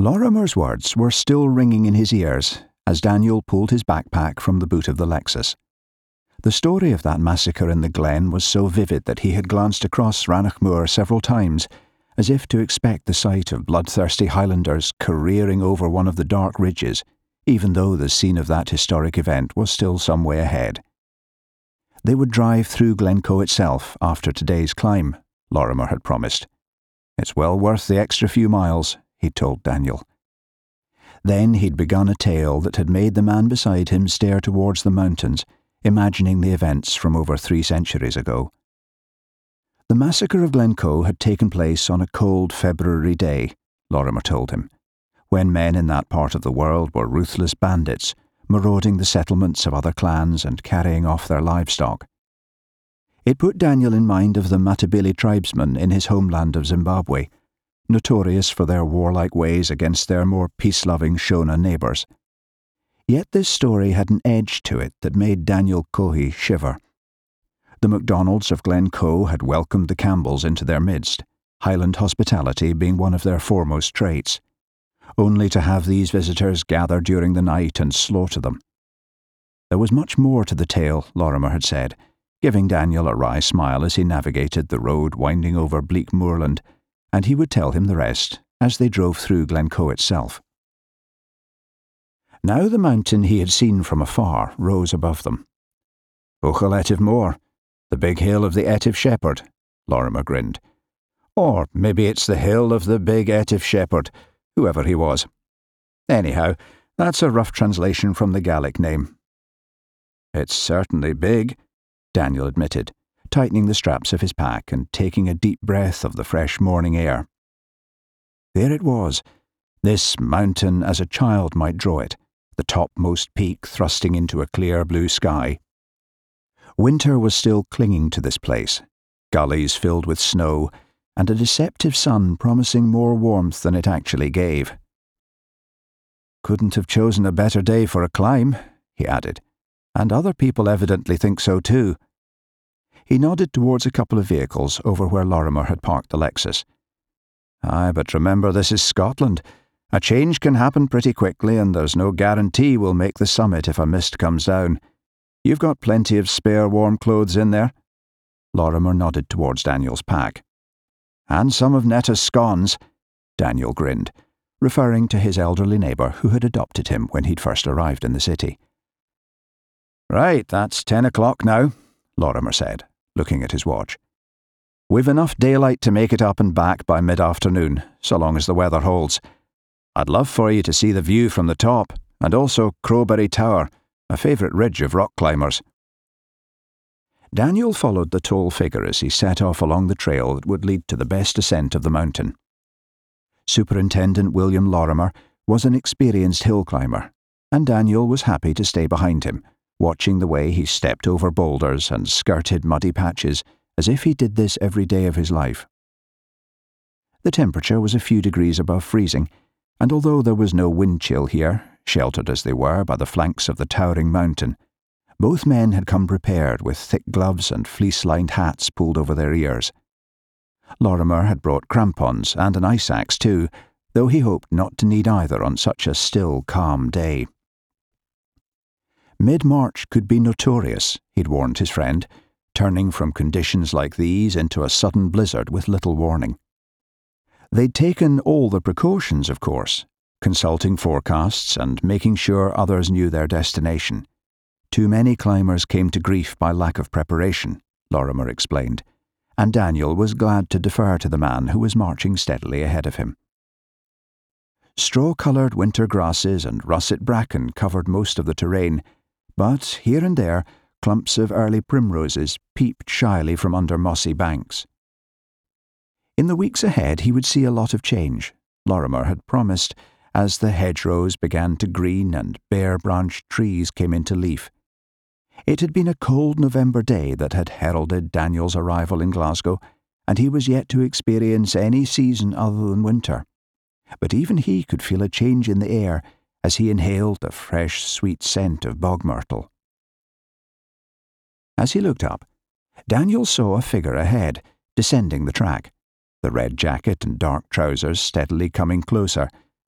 Lorimer's words were still ringing in his ears as Daniel pulled his backpack from the boot of the Lexus. The story of that massacre in the glen was so vivid that he had glanced across Rannoch Moor several times, as if to expect the sight of bloodthirsty Highlanders careering over one of the dark ridges, even though the scene of that historic event was still some way ahead. They would drive through Glencoe itself after today's climb, Lorimer had promised. It's well worth the extra few miles, he'd told Daniel. Then he'd begun a tale that had made the man beside him stare towards the mountains, imagining the events from over three centuries ago. The massacre of Glencoe had taken place on a cold February day, Lorimer told him, when men in that part of the world were ruthless bandits, marauding the settlements of other clans and carrying off their livestock. It put Daniel in mind of the Matabele tribesmen in his homeland of Zimbabwe, notorious for their warlike ways against their more peace loving Shona neighbours. Yet this story had an edge to it that made Daniel Kohi shiver. The MacDonalds of Glencoe had welcomed the Campbells into their midst, Highland hospitality being one of their foremost traits, only to have these visitors gather during the night and slaughter them. There was much more to the tale, Lorimer had said, giving Daniel a wry smile as he navigated the road winding over bleak moorland and he would tell him the rest as they drove through Glencoe itself. Now the mountain he had seen from afar rose above them. Buachaille Etive Mòr, the big hill of the Etive Shepherd, Lorimer grinned. Or maybe it's the hill of the big Etive Shepherd, whoever he was. Anyhow, that's a rough translation from the Gaelic name. It's certainly big, Daniel admitted tightening the straps of his pack and taking a deep breath of the fresh morning air. There it was, this mountain as a child might draw it, the topmost peak thrusting into a clear blue sky. Winter was still clinging to this place, gullies filled with snow, and a deceptive sun promising more warmth than it actually gave. Couldn't have chosen a better day for a climb, he added, and other people evidently think so too. He nodded towards a couple of vehicles over where Lorimer had parked the Lexus. Aye, but remember this is Scotland. A change can happen pretty quickly, and there's no guarantee we'll make the summit if a mist comes down. You've got plenty of spare warm clothes in there. Lorimer nodded towards Daniel's pack. And some of Netta's scones, Daniel grinned, referring to his elderly neighbour who had adopted him when he'd first arrived in the city. Right, that's ten o'clock now, Lorimer said looking at his watch. We've enough daylight to make it up and back by mid afternoon, so long as the weather holds. I'd love for you to see the view from the top, and also Crowberry Tower, a favourite ridge of rock climbers. Daniel followed the tall figure as he set off along the trail that would lead to the best ascent of the mountain. Superintendent William Lorimer was an experienced hill climber, and Daniel was happy to stay behind him watching the way he stepped over boulders and skirted muddy patches as if he did this every day of his life. The temperature was a few degrees above freezing, and although there was no wind chill here, sheltered as they were by the flanks of the towering mountain, both men had come prepared with thick gloves and fleece lined hats pulled over their ears. Lorimer had brought crampons and an ice axe too, though he hoped not to need either on such a still, calm day. Mid March could be notorious, he'd warned his friend, turning from conditions like these into a sudden blizzard with little warning. They'd taken all the precautions, of course, consulting forecasts and making sure others knew their destination. Too many climbers came to grief by lack of preparation, Lorimer explained, and Daniel was glad to defer to the man who was marching steadily ahead of him. Straw coloured winter grasses and russet bracken covered most of the terrain, but here and there clumps of early primroses peeped shyly from under mossy banks. In the weeks ahead, he would see a lot of change, Lorimer had promised, as the hedgerows began to green and bare branched trees came into leaf. It had been a cold November day that had heralded Daniel's arrival in Glasgow, and he was yet to experience any season other than winter. But even he could feel a change in the air as he inhaled the fresh, sweet scent of bog myrtle. As he looked up, Daniel saw a figure ahead, descending the track, the red jacket and dark trousers steadily coming closer,